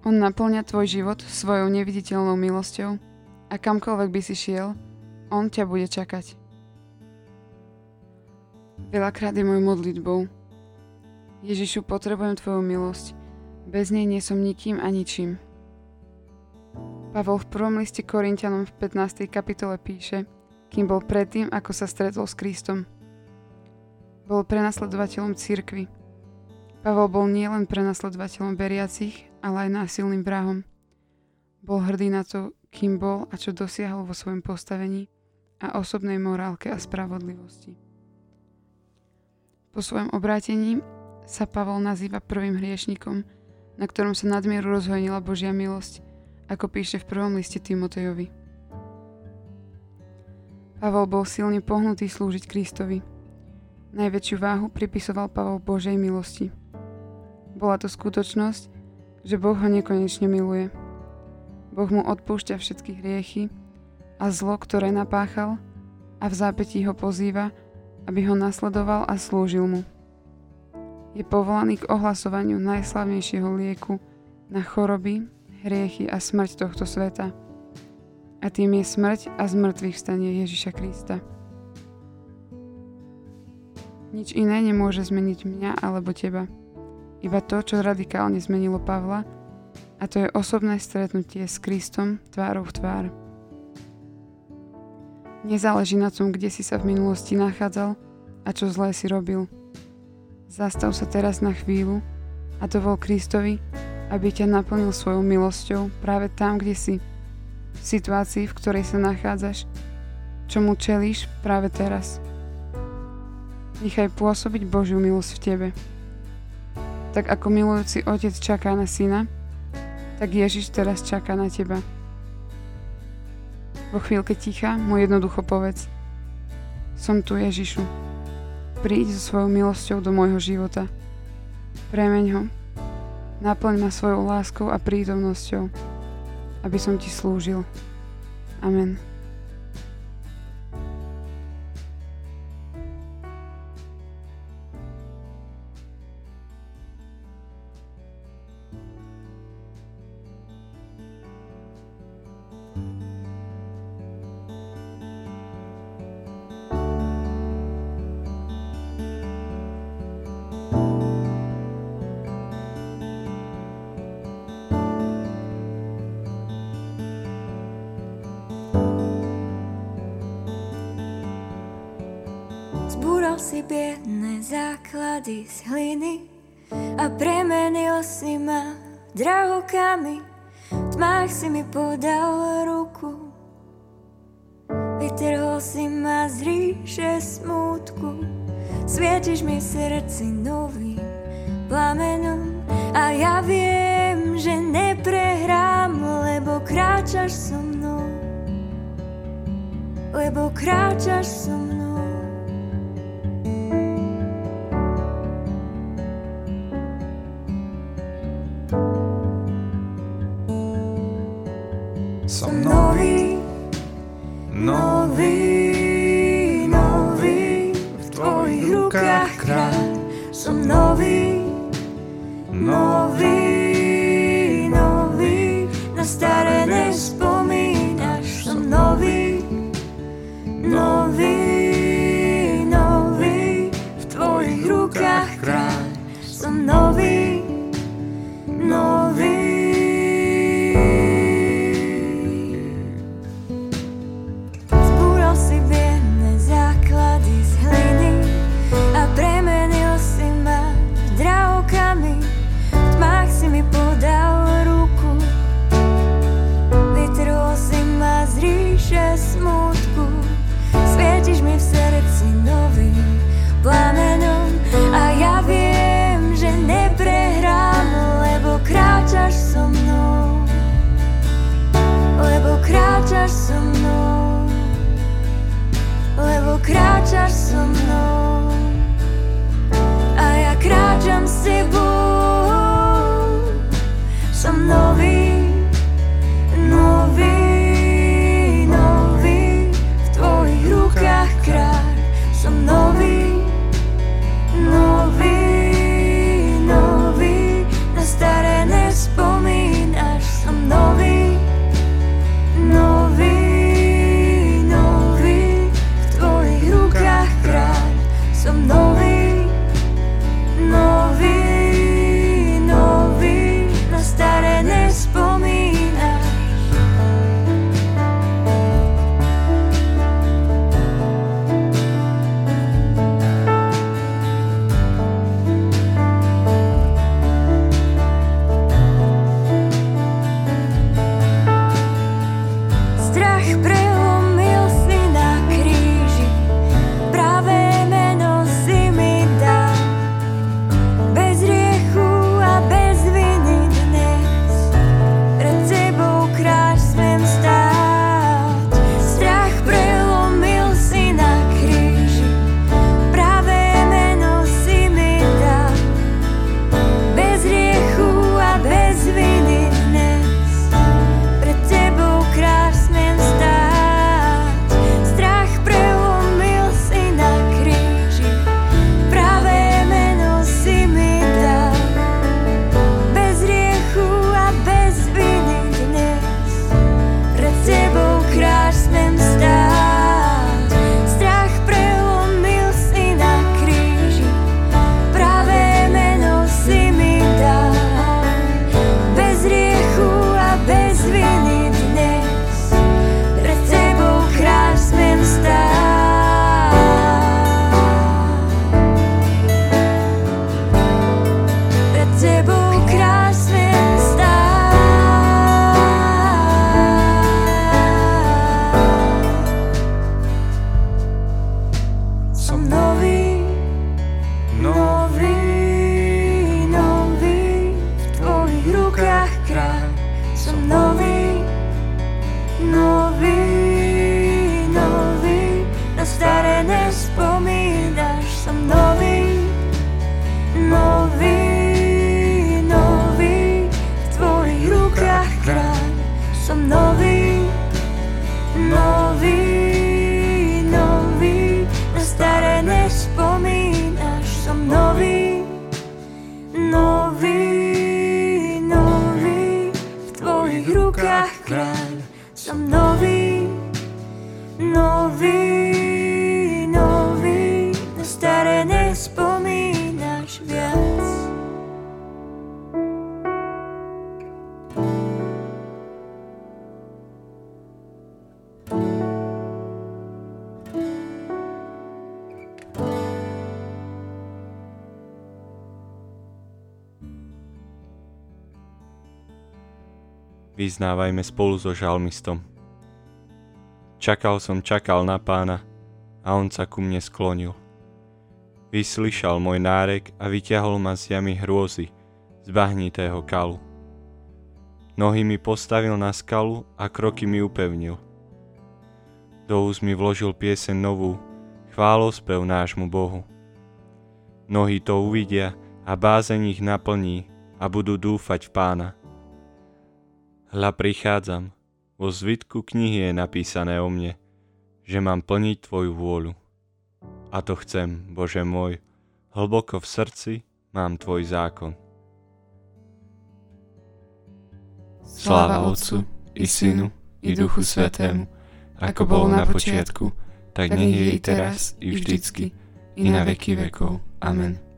On naplňa tvoj život svojou neviditeľnou milosťou a kamkoľvek by si šiel, on ťa bude čakať. Veľakrát je môj modlitbou. Ježišu, potrebujem Tvoju milosť. Bez nej nie som nikým a ničím. Pavol v prvom liste Korintianom v 15. kapitole píše, kým bol predtým, ako sa stretol s Kristom. Bol prenasledovateľom církvy. Pavol bol nielen prenasledovateľom veriacich, ale aj násilným vrahom. Bol hrdý na to, kým bol a čo dosiahol vo svojom postavení a osobnej morálke a spravodlivosti. Po svojom obrátení sa Pavol nazýva prvým hriešnikom, na ktorom sa nadmieru rozhojnila Božia milosť, ako píše v prvom liste Timotejovi. Pavol bol silne pohnutý slúžiť Kristovi. Najväčšiu váhu pripisoval Pavol Božej milosti. Bola to skutočnosť, že Boh ho nekonečne miluje. Boh mu odpúšťa všetky hriechy a zlo, ktoré napáchal a v zápetí ho pozýva, aby ho nasledoval a slúžil mu. Je povolaný k ohlasovaniu najslavnejšieho lieku na choroby, hriechy a smrť tohto sveta. A tým je smrť a zmrtvých stanie Ježiša Krista. Nič iné nemôže zmeniť mňa alebo teba iba to, čo radikálne zmenilo Pavla, a to je osobné stretnutie s Kristom tvárou v tvár. Nezáleží na tom, kde si sa v minulosti nachádzal a čo zlé si robil. Zastav sa teraz na chvíľu a dovol Kristovi, aby ťa naplnil svojou milosťou práve tam, kde si. V situácii, v ktorej sa nachádzaš, čo mu čelíš práve teraz. Nechaj pôsobiť Božiu milosť v tebe. Tak ako milujúci otec čaká na syna, tak Ježiš teraz čaká na teba. Vo chvíľke ticha mu jednoducho povedz Som tu Ježišu. Príď so svojou milosťou do môjho života. Premeň ho. Naplň ma svojou láskou a prítomnosťou, aby som ti slúžil. Amen. Si biedné základy z hliny a premenil si ma drahokami. Tmách si mi podal ruku, vytrhol si ma z ríše smútku. Svietiš mi v srdci nový plamenom a ja viem, že neprehrám, lebo kráčaš so mnou. Lebo kráčaš rukách kráľ. Som nový, nový, nový, na staré nespomínaš. Som nový, nový, nový, v tvojich rukách kráľ. Som nový, so vyznávajme spolu so žalmistom. Čakal som, čakal na pána a on sa ku mne sklonil. Vyslyšal môj nárek a vyťahol ma z jamy hrôzy, z bahnitého kalu. Nohy mi postavil na skalu a kroky mi upevnil. Do úst mi vložil piesen novú, chválospev nášmu Bohu. Nohy to uvidia a bázeň ich naplní a budú dúfať v pána. Hľa prichádzam, vo zvitku knihy je napísané o mne, že mám plniť Tvoju vôľu. A to chcem, Bože môj, hlboko v srdci mám Tvoj zákon. Sláva Otcu i Synu i Duchu Svetému, ako bolo na počiatku, tak nech je i teraz i vždycky, i na veky vekov. Amen.